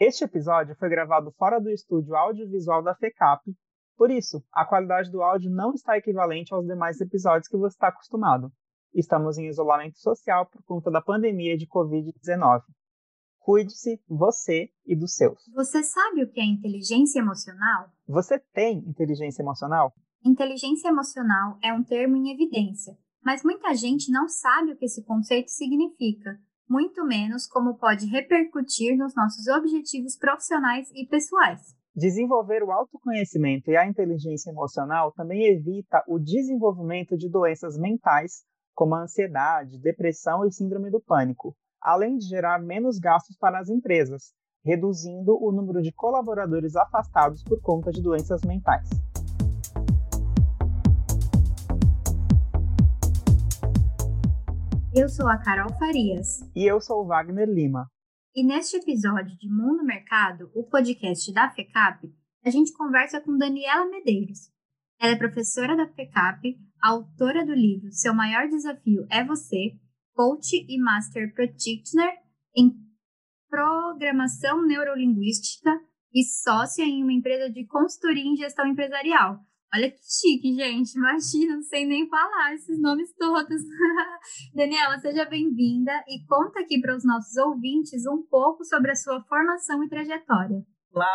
Este episódio foi gravado fora do estúdio audiovisual da FECAP, por isso, a qualidade do áudio não está equivalente aos demais episódios que você está acostumado. Estamos em isolamento social por conta da pandemia de Covid-19. Cuide-se, você e dos seus. Você sabe o que é inteligência emocional? Você tem inteligência emocional? Inteligência emocional é um termo em evidência, mas muita gente não sabe o que esse conceito significa muito menos como pode repercutir nos nossos objetivos profissionais e pessoais. Desenvolver o autoconhecimento e a inteligência emocional também evita o desenvolvimento de doenças mentais, como a ansiedade, depressão e síndrome do pânico, além de gerar menos gastos para as empresas, reduzindo o número de colaboradores afastados por conta de doenças mentais. Eu sou a Carol Farias. E eu sou o Wagner Lima. E neste episódio de Mundo Mercado, o podcast da FECAP, a gente conversa com Daniela Medeiros. Ela é professora da FECAP, autora do livro Seu Maior Desafio é Você, coach e master practitioner em programação neurolinguística e sócia em uma empresa de consultoria em gestão empresarial. Olha que chique, gente. Imagina, não sei nem falar esses nomes todos. Daniela, seja bem-vinda e conta aqui para os nossos ouvintes um pouco sobre a sua formação e trajetória. Olá,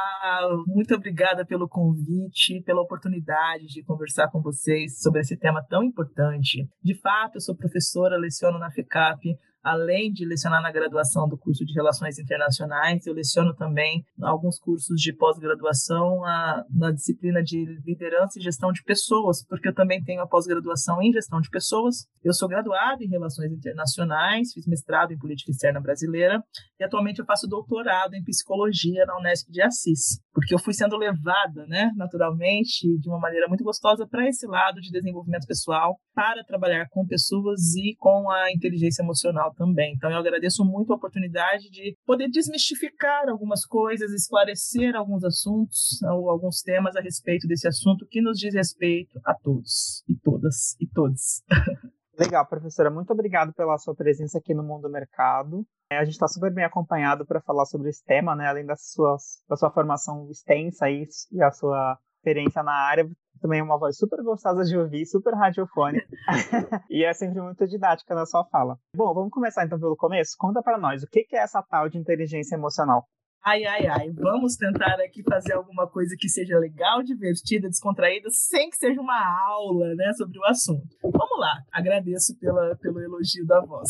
muito obrigada pelo convite, pela oportunidade de conversar com vocês sobre esse tema tão importante. De fato, eu sou professora, leciono na FECAP além de lecionar na graduação do curso de Relações Internacionais, eu leciono também alguns cursos de pós-graduação na disciplina de Liderança e Gestão de Pessoas, porque eu também tenho a pós-graduação em Gestão de Pessoas. Eu sou graduada em Relações Internacionais, fiz mestrado em Política Externa Brasileira e atualmente eu faço doutorado em Psicologia na Unesp de Assis, porque eu fui sendo levada, né, naturalmente, de uma maneira muito gostosa para esse lado de desenvolvimento pessoal, para trabalhar com pessoas e com a inteligência emocional também. Então, eu agradeço muito a oportunidade de poder desmistificar algumas coisas, esclarecer alguns assuntos ou alguns temas a respeito desse assunto que nos diz respeito a todos e todas e todos. Legal, professora. Muito obrigado pela sua presença aqui no Mundo Mercado. É, a gente está super bem acompanhado para falar sobre esse tema, né? Além da sua formação extensa e, e a sua experiência na área, também é uma voz super gostosa de ouvir, super radiofônica. e é sempre muito didática na sua fala. Bom, vamos começar então pelo começo. Conta para nós, o que é essa tal de inteligência emocional? Ai, ai, ai, vamos tentar aqui fazer alguma coisa que seja legal, divertida, descontraída, sem que seja uma aula, né, sobre o assunto. Vamos lá, agradeço pela, pelo elogio da voz.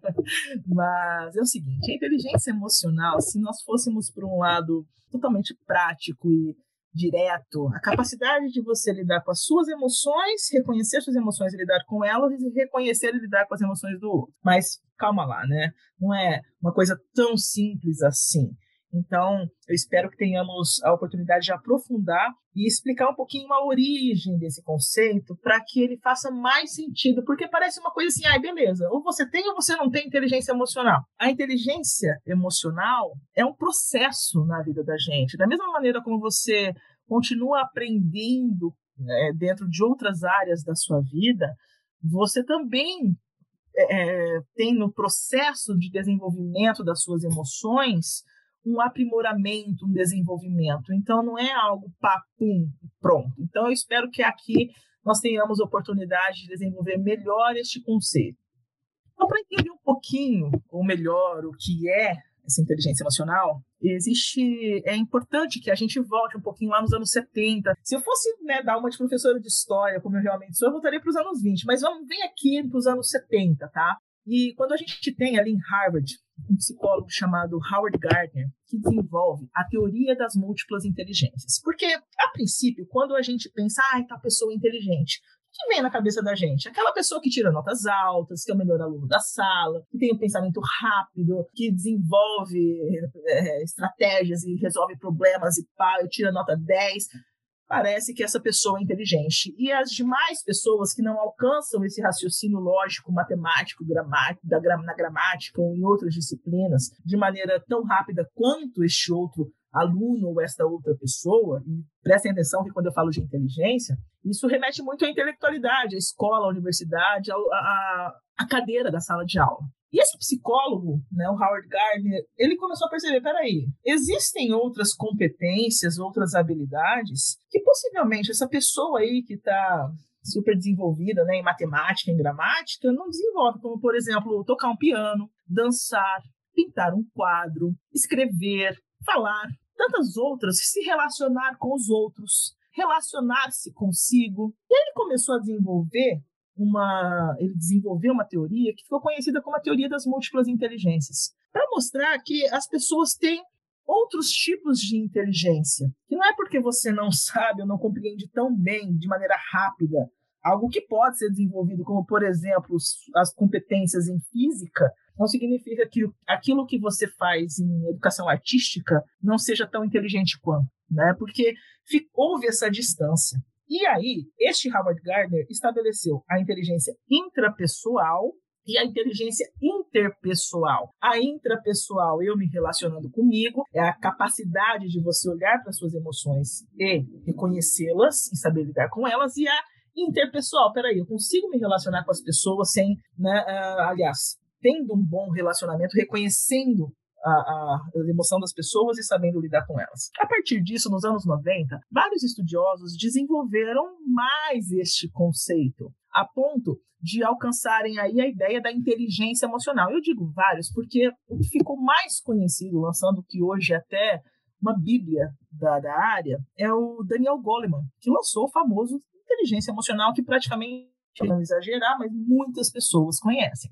Mas é o seguinte, a inteligência emocional, se nós fôssemos por um lado totalmente prático e direto, a capacidade de você lidar com as suas emoções, reconhecer suas emoções e lidar com elas, e reconhecer e lidar com as emoções do outro. Mas calma lá, né? Não é uma coisa tão simples assim. Então, eu espero que tenhamos a oportunidade de aprofundar e explicar um pouquinho a origem desse conceito para que ele faça mais sentido, porque parece uma coisa assim, ai, ah, beleza, ou você tem ou você não tem inteligência emocional. A inteligência emocional é um processo na vida da gente. Da mesma maneira como você continua aprendendo né, dentro de outras áreas da sua vida, você também é, tem no processo de desenvolvimento das suas emoções um aprimoramento, um desenvolvimento. Então, não é algo papum, pronto. Então, eu espero que aqui nós tenhamos oportunidade de desenvolver melhor este conceito. Então, para entender um pouquinho, ou melhor, o que é essa inteligência emocional, existe é importante que a gente volte um pouquinho lá nos anos 70. Se eu fosse né, dar uma de professora de história, como eu realmente sou, eu voltaria para os anos 20, mas vamos vem aqui para os anos 70, tá? E quando a gente tem ali em Harvard um psicólogo chamado Howard Gardner, que desenvolve a teoria das múltiplas inteligências. Porque, a princípio, quando a gente pensa, ah, tá pessoa inteligente, o que vem na cabeça da gente? Aquela pessoa que tira notas altas, que é o melhor aluno da sala, que tem um pensamento rápido, que desenvolve é, estratégias e resolve problemas e pá, tira nota 10 parece que essa pessoa é inteligente. E as demais pessoas que não alcançam esse raciocínio lógico, matemático, gramático, da, na gramática ou em outras disciplinas de maneira tão rápida quanto este outro aluno ou esta outra pessoa, e prestem atenção que quando eu falo de inteligência, isso remete muito à intelectualidade, à escola, à universidade, à, à, à cadeira da sala de aula. E esse psicólogo, né, o Howard Gardner, ele começou a perceber, peraí, existem outras competências, outras habilidades que possivelmente essa pessoa aí que está super desenvolvida né, em matemática, em gramática, não desenvolve, como, por exemplo, tocar um piano, dançar, pintar um quadro, escrever, falar, tantas outras, se relacionar com os outros, relacionar-se consigo. E ele começou a desenvolver uma, ele desenvolveu uma teoria que ficou conhecida como a teoria das múltiplas inteligências, para mostrar que as pessoas têm outros tipos de inteligência, que não é porque você não sabe ou não compreende tão bem, de maneira rápida, algo que pode ser desenvolvido, como por exemplo as competências em física, não significa que aquilo que você faz em educação artística não seja tão inteligente quanto, né? Porque houve essa distância. E aí, este Howard Gardner estabeleceu a inteligência intrapessoal e a inteligência interpessoal. A intrapessoal, eu me relacionando comigo, é a capacidade de você olhar para suas emoções e reconhecê-las e saber lidar com elas, e a interpessoal, peraí, eu consigo me relacionar com as pessoas sem, né, uh, aliás, tendo um bom relacionamento, reconhecendo a, a, emoção das pessoas e sabendo lidar com elas. A partir disso, nos anos 90, vários estudiosos desenvolveram mais este conceito, a ponto de alcançarem aí a ideia da inteligência emocional. Eu digo vários porque o que ficou mais conhecido, lançando que hoje é até uma bíblia da, da área, é o Daniel Goleman, que lançou o famoso inteligência emocional, que praticamente, não exagerar, mas muitas pessoas conhecem.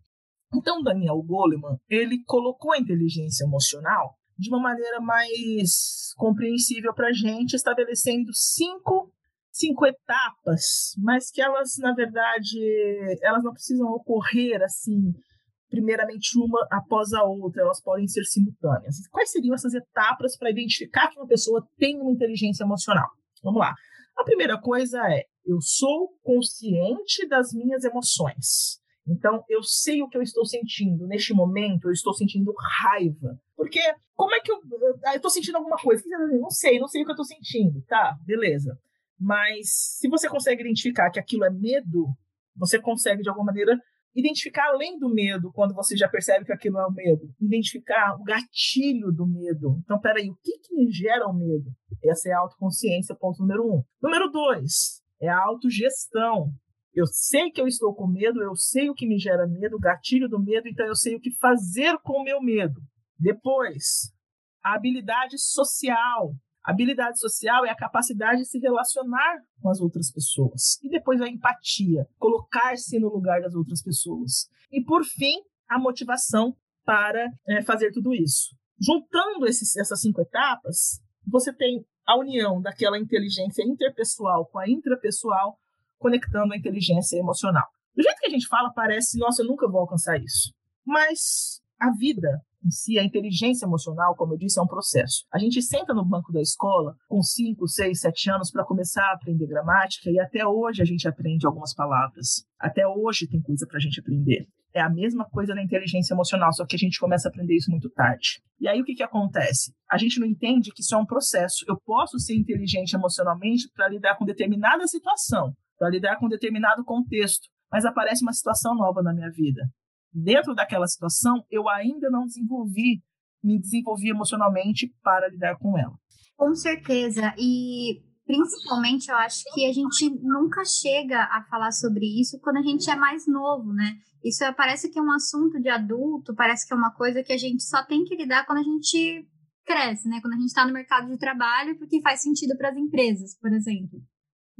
Então, Daniel Goleman, ele colocou a inteligência emocional de uma maneira mais compreensível para a gente, estabelecendo cinco, cinco etapas, mas que elas, na verdade, elas não precisam ocorrer assim, primeiramente uma após a outra, elas podem ser simultâneas. Quais seriam essas etapas para identificar que uma pessoa tem uma inteligência emocional? Vamos lá. A primeira coisa é: eu sou consciente das minhas emoções. Então, eu sei o que eu estou sentindo. Neste momento, eu estou sentindo raiva. Porque, como é que eu. Eu estou sentindo alguma coisa? Não sei, não sei o que eu estou sentindo. Tá, beleza. Mas, se você consegue identificar que aquilo é medo, você consegue, de alguma maneira, identificar além do medo, quando você já percebe que aquilo é o medo. Identificar o gatilho do medo. Então, peraí, o que, que me gera o medo? Essa é a autoconsciência, ponto número um. Número dois é a autogestão. Eu sei que eu estou com medo, eu sei o que me gera medo, o gatilho do medo, então eu sei o que fazer com o meu medo. Depois, a habilidade social. A habilidade social é a capacidade de se relacionar com as outras pessoas. E depois a empatia, colocar-se no lugar das outras pessoas. E por fim, a motivação para é, fazer tudo isso. Juntando esses, essas cinco etapas, você tem a união daquela inteligência interpessoal com a intrapessoal conectando a inteligência emocional. Do jeito que a gente fala, parece, nossa, eu nunca vou alcançar isso. Mas a vida em si, a inteligência emocional, como eu disse, é um processo. A gente senta no banco da escola com 5, 6, 7 anos para começar a aprender gramática e até hoje a gente aprende algumas palavras. Até hoje tem coisa para a gente aprender. É a mesma coisa na inteligência emocional, só que a gente começa a aprender isso muito tarde. E aí o que, que acontece? A gente não entende que isso é um processo. Eu posso ser inteligente emocionalmente para lidar com determinada situação, para lidar com determinado contexto, mas aparece uma situação nova na minha vida. Dentro daquela situação, eu ainda não desenvolvi, me desenvolvi emocionalmente para lidar com ela. Com certeza. E principalmente eu acho que a gente nunca chega a falar sobre isso quando a gente é mais novo, né? Isso parece que é um assunto de adulto, parece que é uma coisa que a gente só tem que lidar quando a gente cresce, né? Quando a gente está no mercado de trabalho, porque faz sentido para as empresas, por exemplo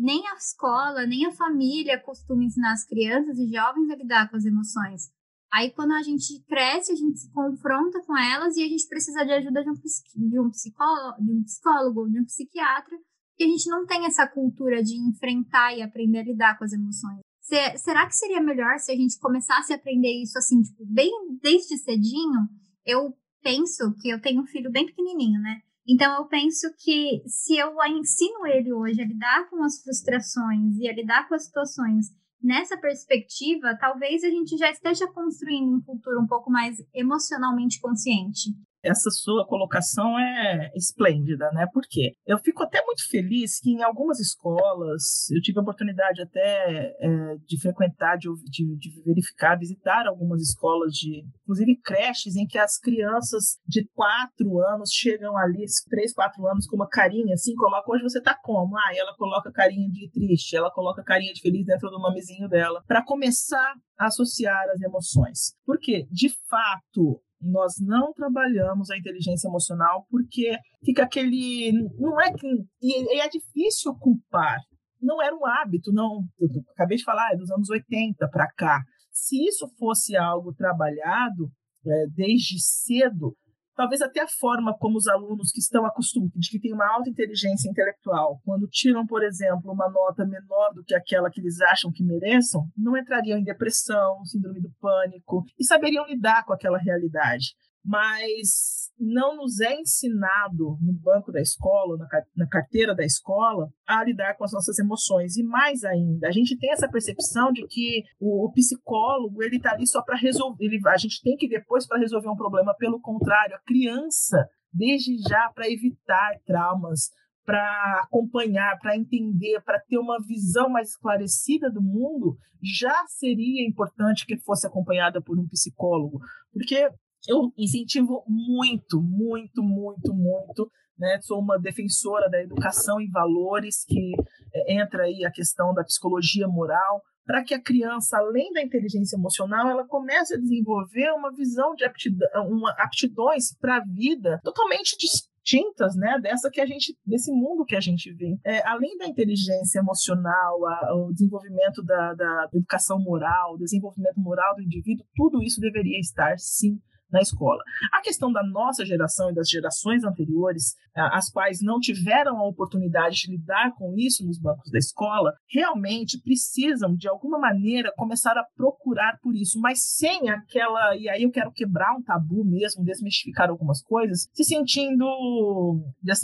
nem a escola, nem a família costuma ensinar as crianças e jovens a lidar com as emoções. Aí, quando a gente cresce, a gente se confronta com elas e a gente precisa de ajuda de um, de um, psicólogo, de um psicólogo, de um psiquiatra, e a gente não tem essa cultura de enfrentar e aprender a lidar com as emoções. Se, será que seria melhor se a gente começasse a aprender isso assim, tipo, bem desde cedinho? Eu penso que eu tenho um filho bem pequenininho, né? Então, eu penso que se eu ensino ele hoje a lidar com as frustrações e a lidar com as situações nessa perspectiva, talvez a gente já esteja construindo um futuro um pouco mais emocionalmente consciente. Essa sua colocação é esplêndida, né? Por quê? Eu fico até muito feliz que em algumas escolas, eu tive a oportunidade até é, de frequentar, de, de, de, verificar, visitar algumas escolas, de inclusive creches, em que as crianças de quatro anos chegam ali, três, quatro anos, com uma carinha assim, coloca, hoje você tá como? Ah, ela coloca carinha de triste, ela coloca carinha de feliz dentro do nomezinho dela, para começar a associar as emoções. Porque, de fato, nós não trabalhamos a inteligência emocional porque fica aquele. Não é que. E é difícil culpar. Não era um hábito, não. Eu acabei de falar, é dos anos 80 para cá. Se isso fosse algo trabalhado é, desde cedo, talvez até a forma como os alunos que estão acostumados, que têm uma alta inteligência intelectual, quando tiram, por exemplo, uma nota menor do que aquela que eles acham que mereçam, não entrariam em depressão, síndrome do pânico e saberiam lidar com aquela realidade mas não nos é ensinado no banco da escola, na carteira da escola, a lidar com as nossas emoções. E mais ainda, a gente tem essa percepção de que o, psicólogo ele está ali só para resolver, ele, a gente tem que ir depois para resolver um problema. Pelo contrário, a criança, desde já, para evitar traumas, para acompanhar, para entender, para ter uma visão mais esclarecida do mundo, já seria importante que fosse acompanhada por um psicólogo, porque eu incentivo muito, muito, muito, muito. Né? Sou uma defensora da educação em valores, que é, entra aí a questão da psicologia moral, para que a criança, além da inteligência emocional, ela comece a desenvolver uma visão de aptidão, uma, aptidões para a vida totalmente distintas, né, dessa que a gente, desse mundo que a gente vê. É, além da inteligência emocional, a, o desenvolvimento da, da educação moral, desenvolvimento moral do indivíduo, tudo isso deveria estar sim na escola. A questão da nossa geração e das gerações anteriores, as quais não tiveram a oportunidade de lidar com isso nos bancos da escola, realmente precisam, de alguma maneira, começar a procurar por isso, mas sem aquela. E aí eu quero quebrar um tabu mesmo, desmistificar algumas coisas, se sentindo,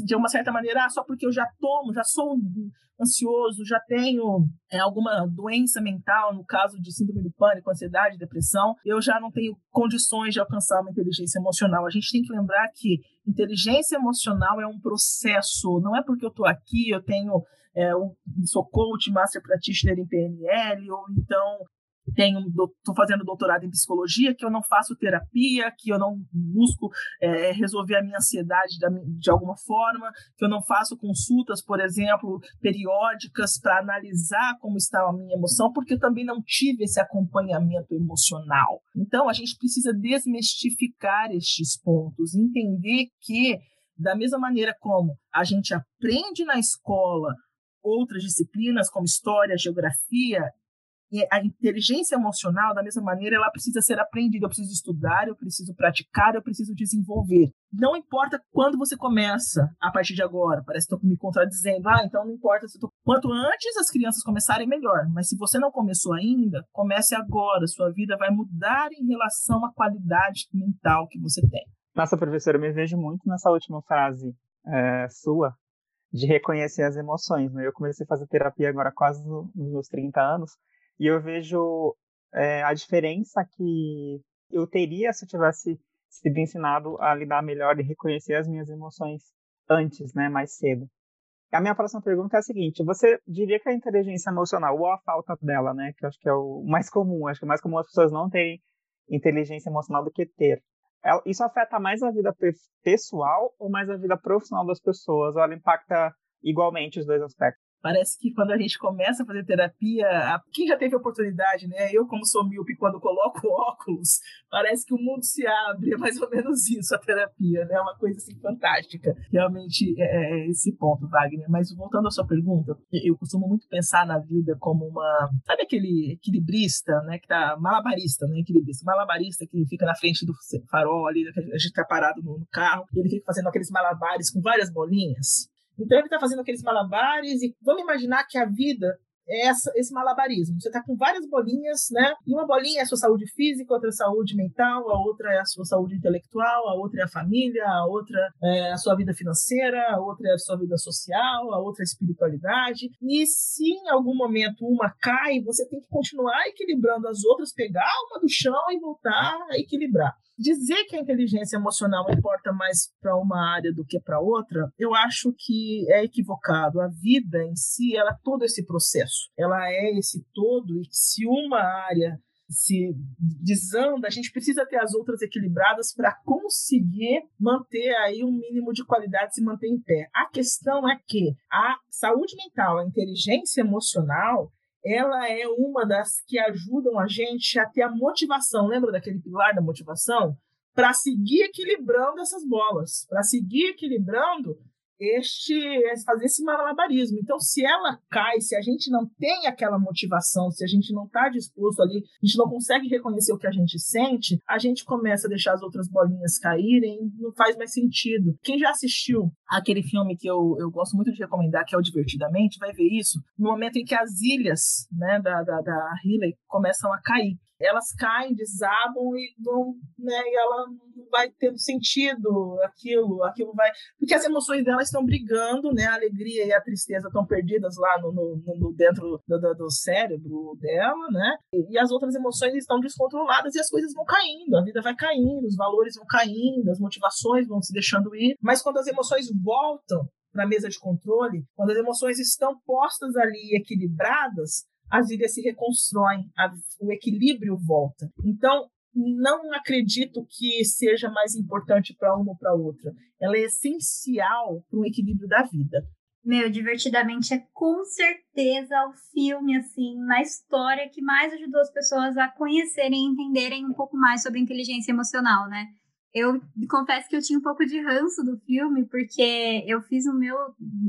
de uma certa maneira, ah, só porque eu já tomo, já sou ansioso, já tenho é, alguma doença mental, no caso de síndrome do pânico, ansiedade, depressão, eu já não tenho condições de alcançar uma inteligência emocional. A gente tem que lembrar que inteligência emocional é um processo, não é porque eu estou aqui, eu tenho é, eu sou coach, master practitioner em PNL, ou então tenho estou fazendo doutorado em psicologia, que eu não faço terapia, que eu não busco é, resolver a minha ansiedade de, de alguma forma, que eu não faço consultas, por exemplo, periódicas para analisar como está a minha emoção, porque eu também não tive esse acompanhamento emocional. Então, a gente precisa desmistificar estes pontos, entender que, da mesma maneira como a gente aprende na escola outras disciplinas como história, geografia a inteligência emocional, da mesma maneira, ela precisa ser aprendida. Eu preciso estudar, eu preciso praticar, eu preciso desenvolver. Não importa quando você começa, a partir de agora. Parece que estou me contradizendo. Ah, então não importa tô... Quanto antes as crianças começarem, melhor. Mas se você não começou ainda, comece agora. Sua vida vai mudar em relação à qualidade mental que você tem. Nossa, professora, eu me vejo muito nessa última frase é, sua, de reconhecer as emoções. Né? Eu comecei a fazer terapia agora quase nos meus 30 anos, e eu vejo é, a diferença que eu teria se eu tivesse sido ensinado a lidar melhor e reconhecer as minhas emoções antes, né, mais cedo. A minha próxima pergunta é a seguinte: você diria que a inteligência emocional ou a falta dela, né, que eu acho que é o mais comum, acho que é mais comum as pessoas não terem inteligência emocional do que ter. Isso afeta mais a vida pessoal ou mais a vida profissional das pessoas? Ou ela impacta igualmente os dois aspectos? Parece que quando a gente começa a fazer terapia, quem já teve oportunidade, né? Eu, como sou míope, quando coloco óculos, parece que o mundo se abre. É mais ou menos isso a terapia, né? É uma coisa assim fantástica. Realmente é, é, é esse ponto, Wagner. Mas voltando à sua pergunta, eu costumo muito pensar na vida como uma. Sabe aquele equilibrista, né? Que tá. Malabarista, né? Equilibrista. Malabarista que fica na frente do farol ali, a gente tá parado no carro, ele fica fazendo aqueles malabares com várias bolinhas. Então ele está fazendo aqueles malabares e vamos imaginar que a vida é essa, esse malabarismo. Você está com várias bolinhas, né? E uma bolinha é a sua saúde física, outra é a saúde mental, a outra é a sua saúde intelectual, a outra é a família, a outra é a sua vida financeira, a outra é a sua vida social, a outra é a espiritualidade. E se em algum momento uma cai, você tem que continuar equilibrando as outras, pegar uma do chão e voltar a equilibrar. Dizer que a inteligência emocional importa mais para uma área do que para outra, eu acho que é equivocado. A vida em si, ela é todo esse processo. Ela é esse todo e que se uma área se desanda, a gente precisa ter as outras equilibradas para conseguir manter aí um mínimo de qualidade se manter em pé. A questão é que a saúde mental, a inteligência emocional, ela é uma das que ajudam a gente a ter a motivação, lembra daquele pilar da motivação? Para seguir equilibrando essas bolas, para seguir equilibrando este fazer esse malabarismo. Então, se ela cai, se a gente não tem aquela motivação, se a gente não está disposto ali, a gente não consegue reconhecer o que a gente sente, a gente começa a deixar as outras bolinhas caírem, não faz mais sentido. Quem já assistiu aquele filme que eu, eu gosto muito de recomendar, que é o Divertidamente, vai ver isso no momento em que as ilhas né, da, da, da começam a cair elas caem, desabam e vão, né, e ela não vai tendo sentido aquilo, aquilo vai, porque as emoções dela estão brigando, né, a alegria e a tristeza estão perdidas lá no, no, no dentro do, do, do, cérebro dela, né, e, e, as outras emoções estão descontroladas e as coisas vão caindo, a vida vai caindo, os valores vão caindo, as motivações vão se deixando ir, mas quando as emoções voltam na mesa de controle, quando as emoções estão postas ali equilibradas, as ilhas se reconstroem, a, o equilíbrio volta. Então, não acredito que seja mais importante para uma ou para outra. Ela é essencial para o equilíbrio da vida. Meu, Divertidamente é com certeza o filme, assim, na história que mais ajudou as pessoas a conhecerem e entenderem um pouco mais sobre inteligência emocional, né? Eu confesso que eu tinha um pouco de ranço do filme, porque eu fiz o meu.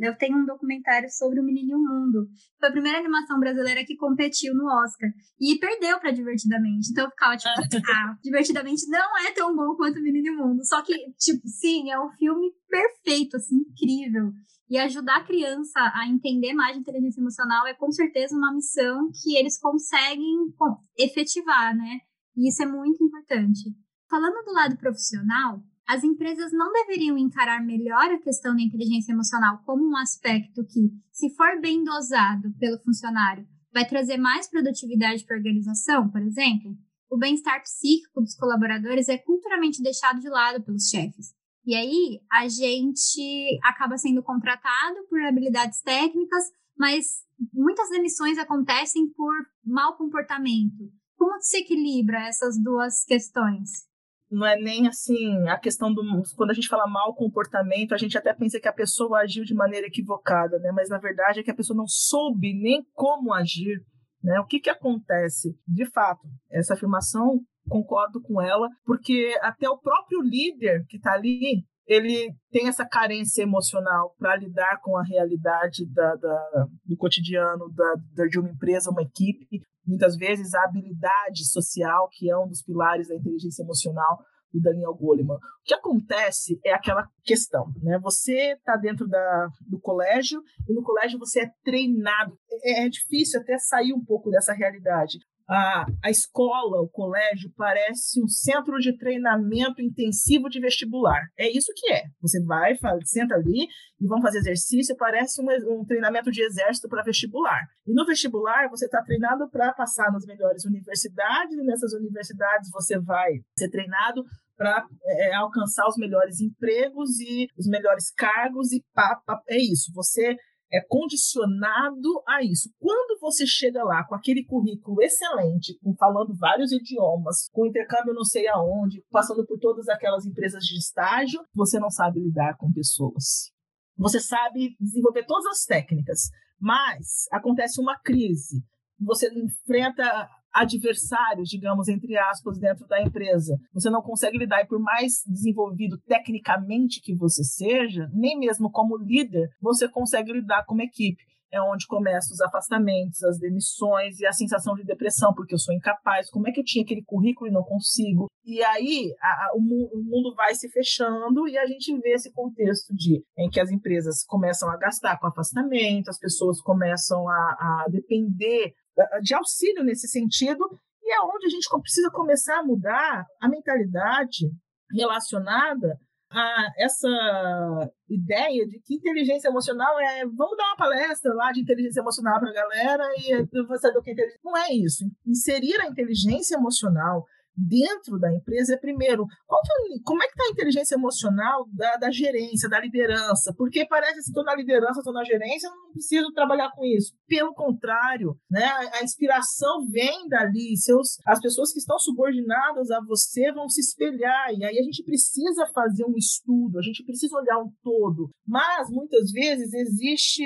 Eu tenho um documentário sobre o Menino e o Mundo. Foi a primeira animação brasileira que competiu no Oscar. E perdeu para Divertidamente. Então eu ficava tipo, ah, Divertidamente não é tão bom quanto o Menino e o Mundo. Só que, tipo, sim, é um filme perfeito, assim, incrível. E ajudar a criança a entender mais de inteligência emocional é com certeza uma missão que eles conseguem efetivar, né? E isso é muito importante. Falando do lado profissional, as empresas não deveriam encarar melhor a questão da inteligência emocional como um aspecto que, se for bem dosado pelo funcionário, vai trazer mais produtividade para a organização, por exemplo? O bem-estar psíquico dos colaboradores é culturalmente deixado de lado pelos chefes. E aí a gente acaba sendo contratado por habilidades técnicas, mas muitas demissões acontecem por mau comportamento. Como se equilibra essas duas questões? Não é nem assim a questão do quando a gente fala mal comportamento a gente até pensa que a pessoa agiu de maneira equivocada né? Mas na verdade é que a pessoa não soube nem como agir né? O que que acontece? De fato essa afirmação concordo com ela porque até o próprio líder que está ali ele tem essa carência emocional para lidar com a realidade da, da, do cotidiano da, da, de uma empresa, uma equipe. Muitas vezes a habilidade social, que é um dos pilares da inteligência emocional do Daniel Goleman. O que acontece é aquela questão, né? Você está dentro da, do colégio e no colégio você é treinado. É, é difícil até sair um pouco dessa realidade a, a escola, o colégio, parece um centro de treinamento intensivo de vestibular. É isso que é. Você vai, faz, senta ali e vão fazer exercício, parece um, um treinamento de exército para vestibular. E no vestibular, você está treinado para passar nas melhores universidades, e nessas universidades você vai ser treinado para é, alcançar os melhores empregos e os melhores cargos e pá, pá, é isso. Você é condicionado a isso. Quando você chega lá com aquele currículo excelente, com falando vários idiomas, com intercâmbio não sei aonde, passando por todas aquelas empresas de estágio, você não sabe lidar com pessoas. Você sabe desenvolver todas as técnicas, mas acontece uma crise. Você enfrenta adversários, digamos, entre aspas, dentro da empresa. Você não consegue lidar, e por mais desenvolvido tecnicamente que você seja, nem mesmo como líder, você consegue lidar como equipe é onde começam os afastamentos, as demissões e a sensação de depressão, porque eu sou incapaz, como é que eu tinha aquele currículo e não consigo? E aí a, a, o, o, mundo vai se fechando e a gente vê esse contexto de em que as empresas começam a gastar com afastamento, as pessoas começam a, a depender de auxílio nesse sentido, e é onde a gente precisa começar a mudar a mentalidade relacionada a essa ideia de que inteligência emocional é vamos dar uma palestra lá de inteligência emocional para a galera e eu vou saber o que é inteligência. Não é isso. Inserir a inteligência emocional dentro da empresa é, primeiro, é, como é que está a inteligência emocional da, da, gerência, da liderança? Porque parece que estou na liderança, estou na gerência, não preciso trabalhar com isso. Pelo contrário, né, a, a inspiração vem dali, seus, as pessoas que estão subordinadas a você vão se espelhar, e aí a gente precisa fazer um estudo, a gente precisa olhar um todo. Mas, muitas vezes, existe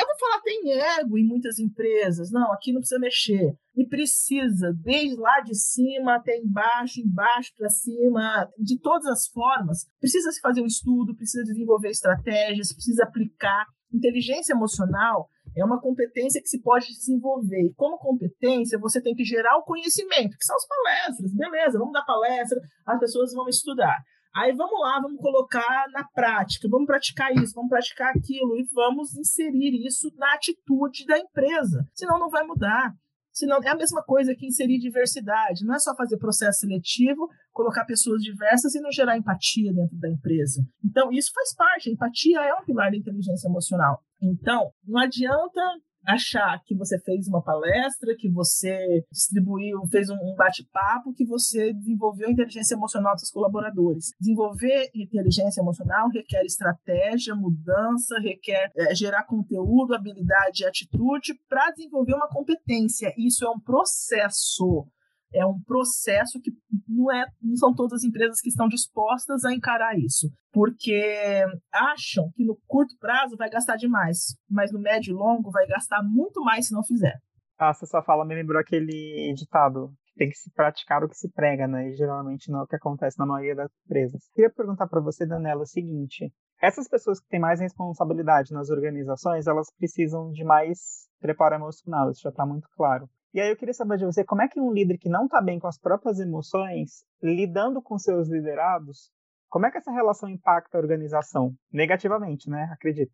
eu vou falar tem ego em muitas empresas. Não, aqui não precisa mexer. E precisa, desde lá de cima até embaixo, embaixo para cima, de todas as formas. Precisa se fazer um estudo, precisa desenvolver estratégias, precisa aplicar. Inteligência emocional é uma competência que se pode desenvolver. E como competência, você tem que gerar o conhecimento, que são as palestras. Beleza, vamos dar palestra, as pessoas vão estudar. Aí vamos lá, vamos colocar na prática, vamos praticar isso, vamos praticar aquilo e vamos inserir isso na atitude da empresa. Senão não vai mudar. Senão é a mesma coisa que inserir diversidade. Não é só fazer processo seletivo, colocar pessoas diversas e não gerar empatia dentro da empresa. Então, isso faz parte. A empatia é um pilar da inteligência emocional. Então, não adianta achar que você fez uma palestra, que você distribuiu, fez um bate-papo, que você desenvolveu inteligência emocional dos seus colaboradores. Desenvolver inteligência emocional requer estratégia, mudança, requer é, gerar conteúdo, habilidade e atitude para desenvolver uma competência. Isso é um processo é um processo que não, é, não são todas as empresas que estão dispostas a encarar isso, porque acham que no curto prazo vai gastar demais, mas no médio e longo vai gastar muito mais se não fizer. Ah, você só fala me lembrou aquele ditado tem que se praticar o que se prega, né? E geralmente não é o que acontece na maioria das empresas. Queria perguntar para você, Danela, o seguinte: essas pessoas que têm mais responsabilidade nas organizações, elas precisam de mais preparo emocional, isso já está muito claro. E aí eu queria saber de você, como é que um líder que não está bem com as próprias emoções, lidando com seus liderados, como é que essa relação impacta a organização? Negativamente, né? Acredito.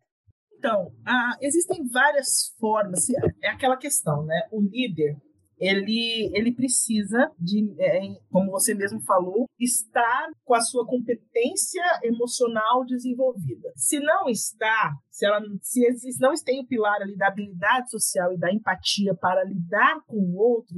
Então, ah, existem várias formas. É aquela questão, né? O líder, ele, ele precisa de, é, como você mesmo falou, estar com a sua competência emocional desenvolvida. Se não está, se ela se não tem o pilar ali da habilidade social e da empatia para lidar com o outro,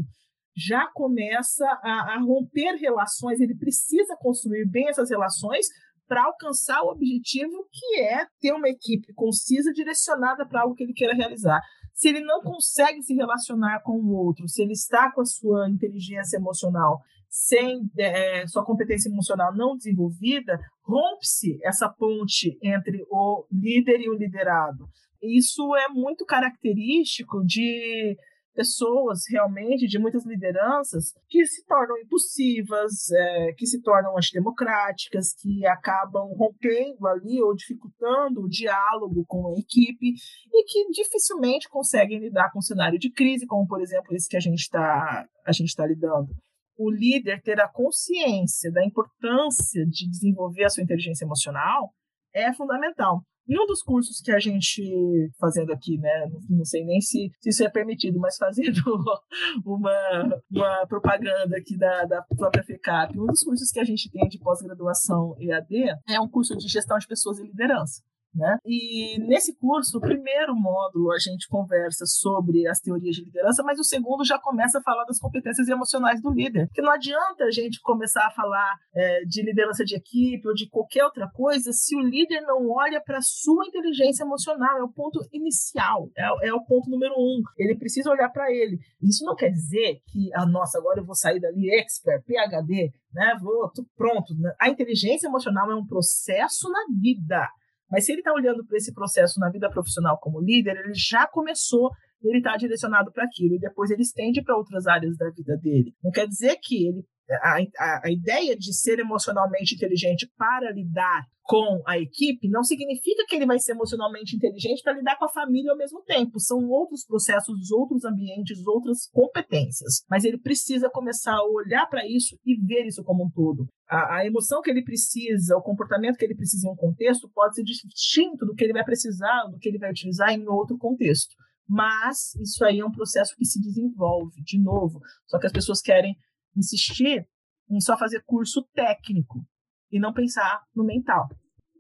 já começa a, a romper relações. Ele precisa construir bem essas relações para alcançar o objetivo que é ter uma equipe concisa direcionada para algo que ele queira realizar se ele não consegue se relacionar com o outro, se ele está com a sua inteligência emocional sem é, sua competência emocional não desenvolvida, rompe-se essa ponte entre o líder e o liderado. Isso é muito característico de pessoas realmente de muitas lideranças que se tornam impulsivas, é, que se tornam antidemocráticas, que acabam rompendo ali ou dificultando o diálogo com a equipe e que dificilmente conseguem lidar com um cenário de crise, como por exemplo esse que a gente está a gente está lidando. O líder ter a consciência da importância de desenvolver a sua inteligência emocional é fundamental. E um dos cursos que a gente, fazendo aqui, né, não sei nem se, se isso é permitido, mas fazendo uma, uma propaganda aqui da, da própria FECAP, um dos cursos que a gente tem de pós-graduação EAD é um curso de gestão de pessoas e liderança. Né? E nesse curso, o primeiro módulo a gente conversa sobre as teorias de liderança, mas o segundo já começa a falar das competências emocionais do líder. Porque não adianta a gente começar a falar é, de liderança de equipe ou de qualquer outra coisa se o líder não olha para a sua inteligência emocional. É o ponto inicial, é, é o ponto número um. Ele precisa olhar para ele. Isso não quer dizer que, ah, nossa, agora eu vou sair dali expert, PhD, né? Vou, tô pronto. A inteligência emocional é um processo na vida. Mas se ele está olhando para esse processo na vida profissional como líder, ele já começou ele está direcionado para aquilo e depois ele estende para outras áreas da vida dele. Não quer dizer que ele a, a, a, ideia de ser emocionalmente inteligente para lidar com a equipe não significa que ele vai ser emocionalmente inteligente para lidar com a família ao mesmo tempo. São outros processos, outros ambientes, outras competências. Mas ele precisa começar a olhar para isso e ver isso como um todo. A, a, emoção que ele precisa, o comportamento que ele precisa em um contexto pode ser distinto do que ele vai precisar, do que ele vai utilizar em outro contexto. Mas isso aí é um processo que se desenvolve, de novo. Só que as pessoas querem insistir em só fazer curso técnico e não pensar no mental.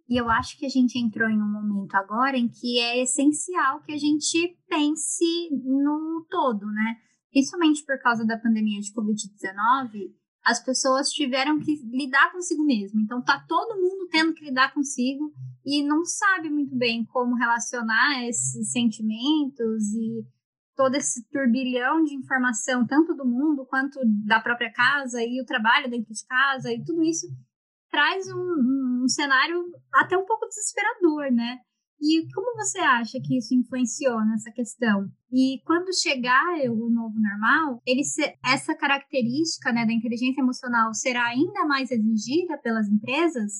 E eu acho que a gente entrou em um momento agora em que é essencial que a gente pense no todo, né? Principalmente por causa da pandemia de Covid-19, as pessoas tiveram que lidar consigo mesmo. Então tá todo mundo tendo que lidar consigo e não sabe muito bem como relacionar esses sentimentos e todo esse turbilhão de informação, tanto do mundo quanto da própria casa e o trabalho dentro de casa e tudo isso traz um, um cenário até um pouco desesperador, né? E como você acha que isso influenciou nessa questão? E quando chegar o novo normal, ele se, essa característica né, da inteligência emocional será ainda mais exigida pelas empresas?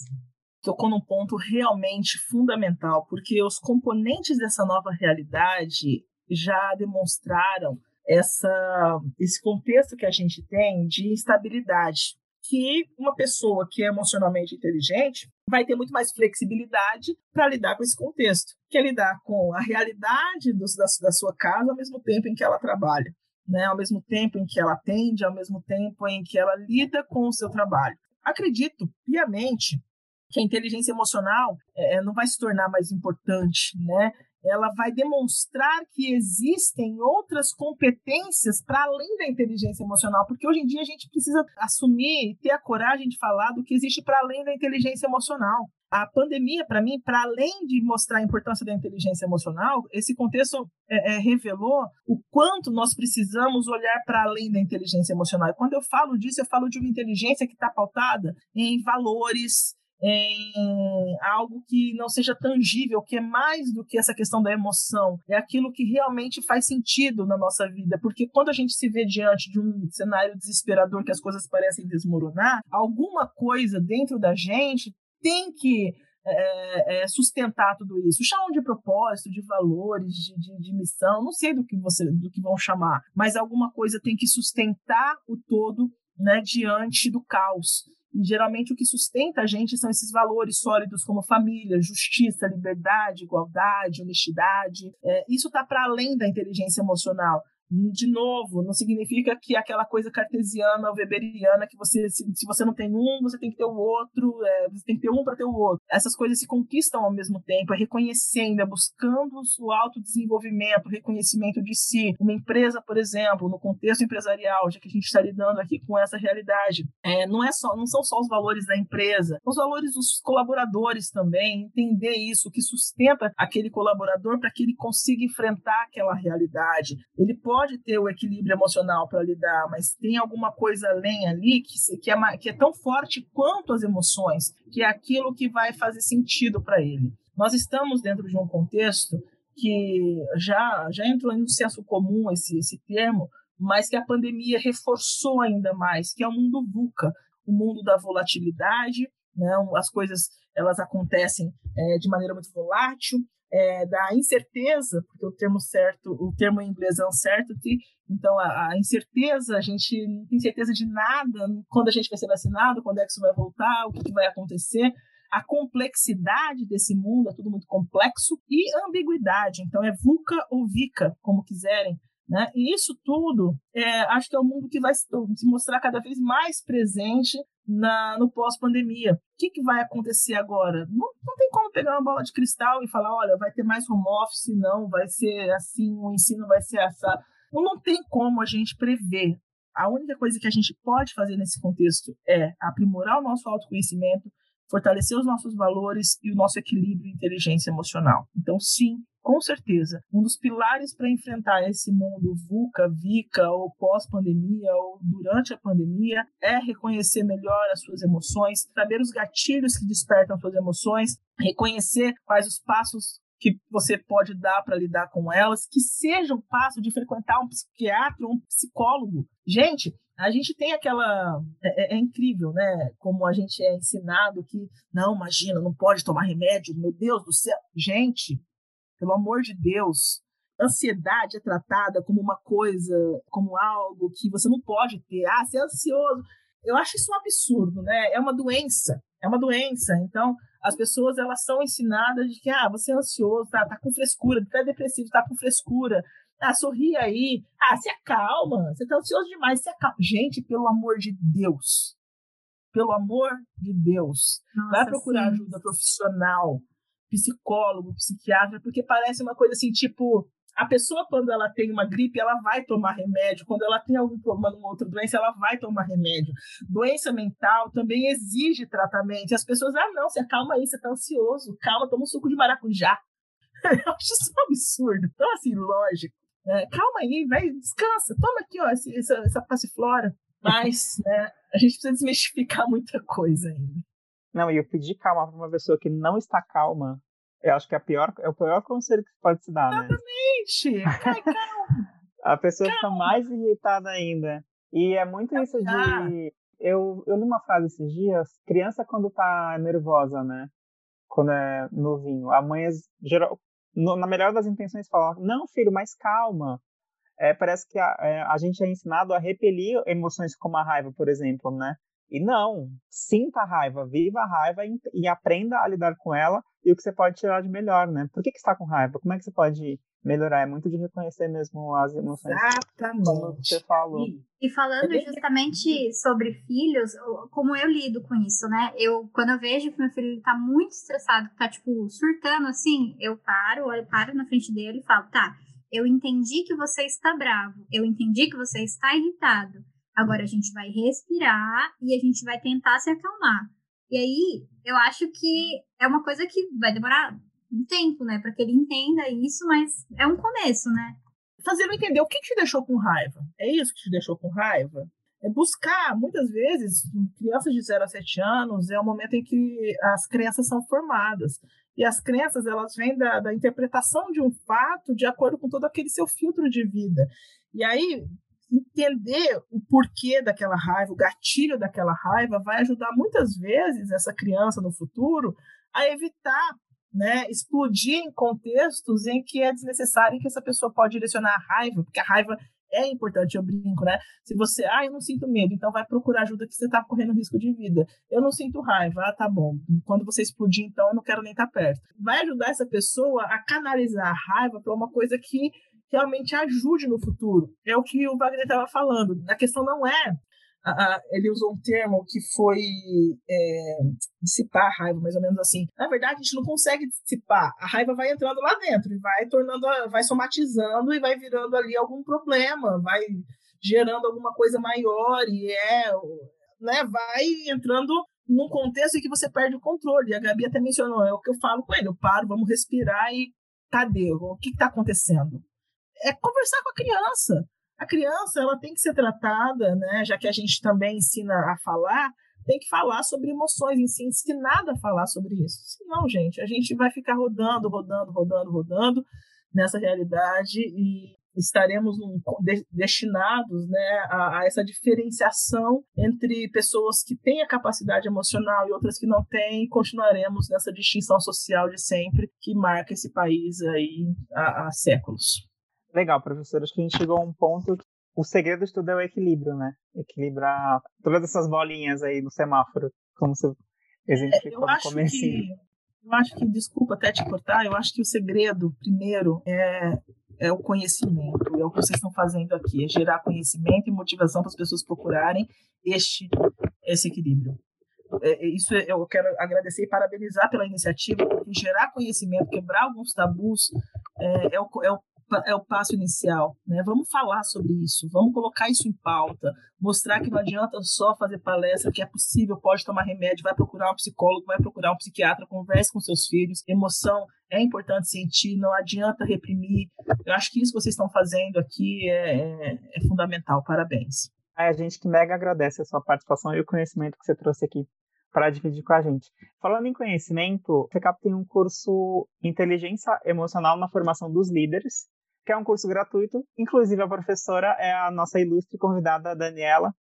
Tocou num ponto realmente fundamental, porque os componentes dessa nova realidade já demonstraram essa, esse contexto que a gente tem de instabilidade que uma pessoa que é emocionalmente inteligente vai ter muito mais flexibilidade para lidar com esse contexto, que é lidar com a realidade dos, da, da sua casa ao mesmo tempo em que ela trabalha, né? ao mesmo tempo em que ela atende, ao mesmo tempo em que ela lida com o seu trabalho. Acredito piamente que a inteligência emocional é, não vai se tornar mais importante, né? Ela vai demonstrar que existem outras competências para além da inteligência emocional, porque hoje em dia a gente precisa assumir, ter a coragem de falar do que existe para além da inteligência emocional. A pandemia, para mim, para além de mostrar a importância da inteligência emocional, esse contexto é, é, revelou o quanto nós precisamos olhar para além da inteligência emocional. E quando eu falo disso, eu falo de uma inteligência que está pautada em valores, em algo que não seja tangível, que é mais do que essa questão da emoção, é aquilo que realmente faz sentido na nossa vida, porque quando a gente se vê diante de um cenário desesperador que as coisas parecem desmoronar, alguma coisa dentro da gente tem que é, é, sustentar tudo isso. Chamam de propósito, de valores, de, de, de, missão, não sei do que você do que vão chamar, mas alguma coisa tem que sustentar o todo né, diante do caos. E geralmente o que sustenta a gente são esses valores sólidos como família, justiça, liberdade, igualdade, honestidade. É, isso está para além da inteligência emocional de novo, não significa que aquela coisa cartesiana ou weberiana que você, se, se, você não tem um, você tem que ter o outro, é, você tem que ter um para ter o outro. Essas coisas se conquistam ao mesmo tempo, é reconhecendo, é buscando o autodesenvolvimento, o reconhecimento de si. Uma empresa, por exemplo, no contexto empresarial, já que a gente está lidando aqui com essa realidade, é, não, é só, não são só os valores da empresa, são os valores dos colaboradores também, entender isso, o que sustenta aquele colaborador para que ele consiga enfrentar aquela realidade. Ele pode pode ter o equilíbrio emocional para lidar, mas tem alguma coisa além ali que, que, é, que é tão forte quanto as emoções, que é aquilo que vai fazer sentido para ele. Nós estamos dentro de um contexto que já, já entrou no senso comum esse, esse termo, mas que a pandemia reforçou ainda mais, que é o mundo VUCA, o mundo da volatilidade, né? as coisas elas acontecem é, de maneira muito volátil, é, da incerteza, porque o termo certo, o termo em inglês é uncertainty, então a, a, incerteza, a gente não tem certeza de nada, quando a gente vai ser vacinado, quando é que isso vai voltar, o que, que vai acontecer, a complexidade desse mundo é tudo muito complexo e ambiguidade, então é VUCA ou VICA, como quiserem, né? E isso tudo, é, acho que é um mundo que vai se mostrar cada vez mais presente na, no pós-pandemia. O que, que vai acontecer agora? Não, não tem como pegar uma bola de cristal e falar, olha, vai ter mais home office, não, vai ser assim, o ensino vai ser assado. Não, tem como a gente prever. A única coisa que a gente pode fazer nesse contexto é aprimorar o nosso autoconhecimento, fortalecer os nossos valores e o nosso equilíbrio e inteligência emocional. Então, sim, com certeza, um dos pilares para enfrentar esse mundo VUCA, VICA, ou pós-pandemia, ou durante a pandemia, é reconhecer melhor as suas emoções, saber os gatilhos que despertam suas emoções, reconhecer quais os passos que você pode dar para lidar com elas, que seja o passo de frequentar um psiquiatra ou um psicólogo. Gente, a gente tem aquela. É, é, é, incrível, né? Como a gente é ensinado que, não, imagina, não pode tomar remédio, meu Deus do céu. Gente, pelo amor de Deus, ansiedade é tratada como uma coisa, como algo que você não pode ter. Ah, você é ansioso. Eu acho isso um absurdo, né? É uma doença. É uma doença. Então, as pessoas elas são ensinadas de que ah, você é ansioso, tá, tá com frescura, tá depressivo, tá com frescura. Ah, sorri aí. Ah, se acalma. Você tá ansioso demais, se acalma. Gente, pelo amor de Deus. Pelo amor de Deus. Nossa, Vai procurar sim. ajuda profissional psicólogo, psiquiatra, porque parece uma coisa assim, tipo, A pessoa, quando ela tem uma gripe, ela vai tomar remédio. Quando ela tem algum problema numa outra doença, ela vai tomar remédio. Doença mental também exige tratamento. E as pessoas, ah, não, você acalma aí, você está ansioso. Calma, toma um suco de maracujá. Eu acho isso um absurdo. Então, assim, lógico. É, calma aí, vai, descansa. Toma aqui, ó, essa, essa passiflora. Mas né, a gente precisa desmistificar muita coisa ainda. Não, e eu pedir calma para uma pessoa que não está calma eu acho que é, a pior, é o pior conselho que pode se dar, né? Exatamente! Calma! a pessoa calma. fica mais irritada ainda. E é muito isso de. Eu, eu li uma frase esses dias: criança, quando tá nervosa, né? Quando é novinho, a mãe, geral, no, na melhor das intenções, fala: Não, filho, mas calma. É, parece que a, é, a gente é ensinado a repelir emoções como a raiva, por exemplo, né? E não, sinta a raiva, viva a raiva e, e, aprenda a lidar com ela e o que você pode tirar de melhor, né? Por que, que está com raiva? Como é que você pode melhorar? É muito de reconhecer mesmo as emoções. Exatamente. Como você falou. E, e falando justamente sobre filhos, como eu lido com isso, né? Eu, quando eu vejo que meu filho está muito estressado, que tá, tipo, surtando assim, eu paro, eu paro na frente dele e falo, tá, eu entendi que você está bravo, eu entendi que você está irritado Agora a gente vai respirar e a gente vai tentar se acalmar. E aí, eu acho que é uma coisa que vai demorar um tempo, né, para que ele entenda isso, mas é um começo, né? Fazendo entender o que te deixou com raiva. É isso que te deixou com raiva? É buscar, muitas vezes, crianças de 0 a 7 anos, é o momento em que as crenças são formadas. E as crenças, elas vêm da, da interpretação de um fato de acordo com todo aquele seu filtro de vida. E aí, entender o porquê daquela raiva, o gatilho daquela raiva, vai ajudar muitas vezes essa criança no futuro a evitar né, explodir em contextos em que é desnecessário em que essa pessoa pode direcionar a raiva, porque a raiva é importante, eu brinco, né? Se você, ah, eu não sinto medo, então vai procurar ajuda que você está correndo risco de vida. Eu não sinto raiva, ah, tá bom. Quando você explodir, então eu não quero nem estar tá perto. Vai ajudar essa pessoa a canalizar a raiva para uma coisa que realmente ajude no futuro. É o que o Wagner estava falando. A questão não é. Ele usou um termo que foi é, dissipar a raiva, mais ou menos assim. Na verdade, a gente não consegue dissipar. A raiva vai entrando lá dentro e vai tornando, vai somatizando e vai virando ali algum problema, vai gerando alguma coisa maior e é, né, vai entrando num contexto em que você perde o controle. A Gabi até mencionou, é o que eu falo com ele, eu paro, vamos respirar e cadê? O que está acontecendo? é conversar com a criança. A criança ela tem que ser tratada, né? Já que a gente também ensina a falar, tem que falar sobre emoções, em si, ensinada a falar sobre isso. Senão, gente, a gente vai ficar rodando, rodando, rodando, rodando nessa realidade e estaremos de, destinados né, a, a, essa diferenciação entre pessoas que têm a capacidade emocional e outras que não têm, e continuaremos nessa distinção social de sempre que marca esse país aí há, há séculos. Legal, professor. Acho que a gente chegou a um ponto. O segredo de tudo é o equilíbrio, né? Equilibrar todas essas bolinhas aí no semáforo, como você exemplificou é, no começo. Eu acho que, desculpa até te cortar, eu acho que o segredo, primeiro, é, é o conhecimento. É o que vocês estão fazendo aqui, é gerar conhecimento e motivação para as pessoas procurarem este esse equilíbrio. É, é isso eu quero agradecer e parabenizar pela iniciativa, porque gerar conhecimento, quebrar alguns tabus, é, é, o, é o é o passo inicial, né? Vamos falar sobre isso, vamos colocar isso em pauta, mostrar que não adianta só fazer palestra, que é possível, pode tomar remédio, vai procurar um psicólogo, vai procurar um psiquiatra, converse com seus filhos. Emoção é importante sentir, não adianta reprimir. Eu acho que isso que vocês estão fazendo aqui é, é, é fundamental. Parabéns. É, a gente que mega agradece a sua participação e o conhecimento que você trouxe aqui para dividir com a gente. Falando em conhecimento, o FECAP tem um curso Inteligência Emocional na Formação dos Líderes, que é um curso gratuito. Inclusive, a professora é a nossa ilustre convidada, Daniela.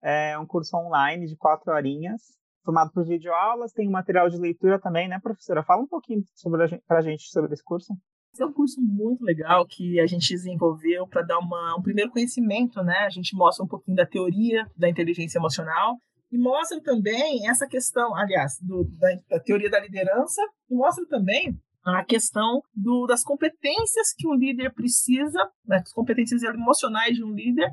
É um curso online de quatro horinhas, formado por videoaulas. Tem um material de leitura também, né, professora? Fala um pouquinho para a gente sobre esse curso. Esse é um curso muito legal que a gente desenvolveu para dar uma, um primeiro conhecimento, né? A gente mostra um pouquinho da teoria da inteligência emocional e mostra também essa questão, aliás, do, da, da teoria da liderança e mostra também a questão do, das competências que um líder precisa, né, as competências emocionais de um líder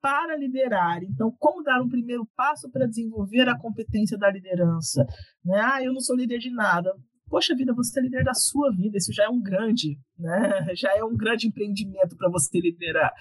para liderar. Então, como dar um primeiro passo para desenvolver a competência da liderança? Né? Ah, eu não sou líder de nada. poxa vida, você é líder da sua vida, isso já é um grande, né? Já é um grande empreendimento para você liderar.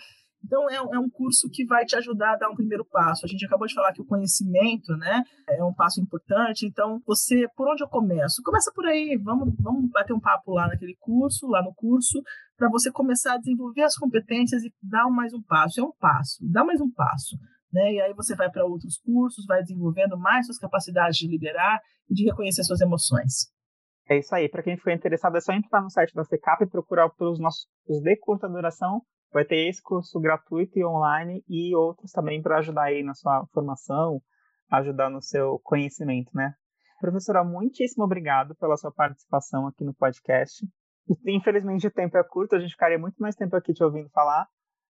Então, é, é, um curso que vai te ajudar a dar um primeiro passo. A gente acabou de falar que o conhecimento né, é um passo importante. Então, você, por onde eu começo? Começa por aí, vamos, vamos bater um papo lá naquele curso, lá no curso, para você começar a desenvolver as competências e dar mais um passo. É um passo, dá mais um passo. Né? E aí você vai para outros cursos, vai desenvolvendo mais suas capacidades de liderar e de reconhecer suas emoções. É isso aí. Para quem ficou interessado, é só entrar no site da FECAP e procurar pelos nossos cursos de curta duração. Vai ter esse curso gratuito e online e outros também para ajudar aí na sua formação, ajudar no seu conhecimento, né? Professora, muitíssimo obrigado pela sua participação aqui no podcast. Infelizmente o tempo é curto, a gente ficaria muito mais tempo aqui te ouvindo falar.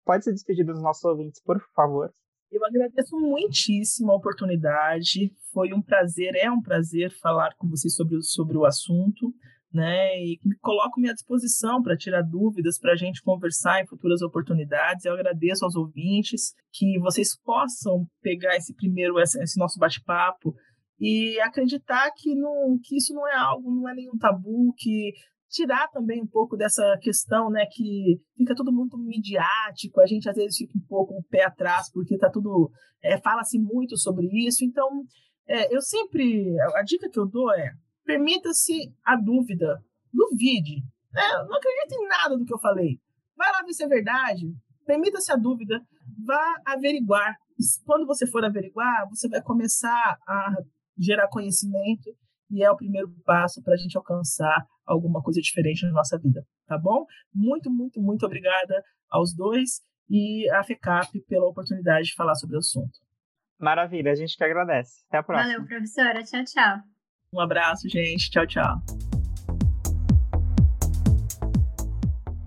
Pode se despedir dos nossos ouvintes, por favor. Eu agradeço muitíssimo a oportunidade. Foi um prazer, é um prazer falar com vocês sobre, sobre o assunto. Né, e me coloco-me à disposição para tirar dúvidas, para a gente conversar em futuras oportunidades. Eu agradeço aos ouvintes que vocês possam pegar esse primeiro, esse nosso bate-papo e acreditar que, não, que isso não é algo, não é nenhum tabu, que tirar também um pouco dessa questão, né, que fica todo mundo midiático, a gente às vezes fica um pouco o pé atrás, porque tá tudo, é, fala-se muito sobre isso, então é, eu sempre, a dica que eu dou é, permita-se a dúvida, duvide, né, não acredite em nada do que eu falei, vai lá ver se é verdade, permita-se a dúvida, vá averiguar, quando você for averiguar, você vai começar a gerar conhecimento, e é o primeiro passo para a gente alcançar alguma coisa diferente na nossa vida, tá bom? Muito, muito, muito obrigada aos dois e à FECAP pela oportunidade de falar sobre o assunto. Maravilha, a gente que agradece. Até a próxima. Valeu, professora. Tchau, tchau. Um abraço, gente. Tchau, tchau.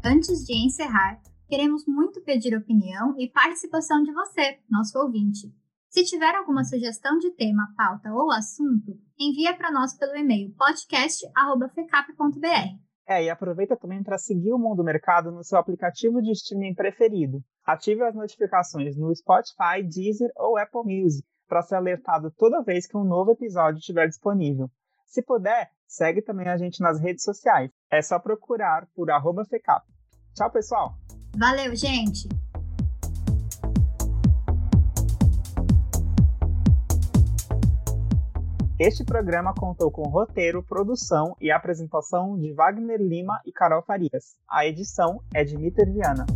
Antes de encerrar, queremos muito pedir opinião e participação de você, nosso ouvinte. Se tiver alguma sugestão de tema, pauta ou assunto, envia para nós pelo e-mail podcast@fecap.br. É, e aproveita também para seguir o Mundo Mercado no seu aplicativo de streaming preferido. Ative as notificações no Spotify, Deezer ou Apple Music para ser alertado toda vez que um novo episódio estiver disponível. Se puder, segue também a gente nas redes sociais. É só procurar por FECAP. Tchau, pessoal! Valeu, gente! Este programa contou com roteiro, produção e apresentação de Wagner Lima e Carol Farias. A edição é de Miter Viana.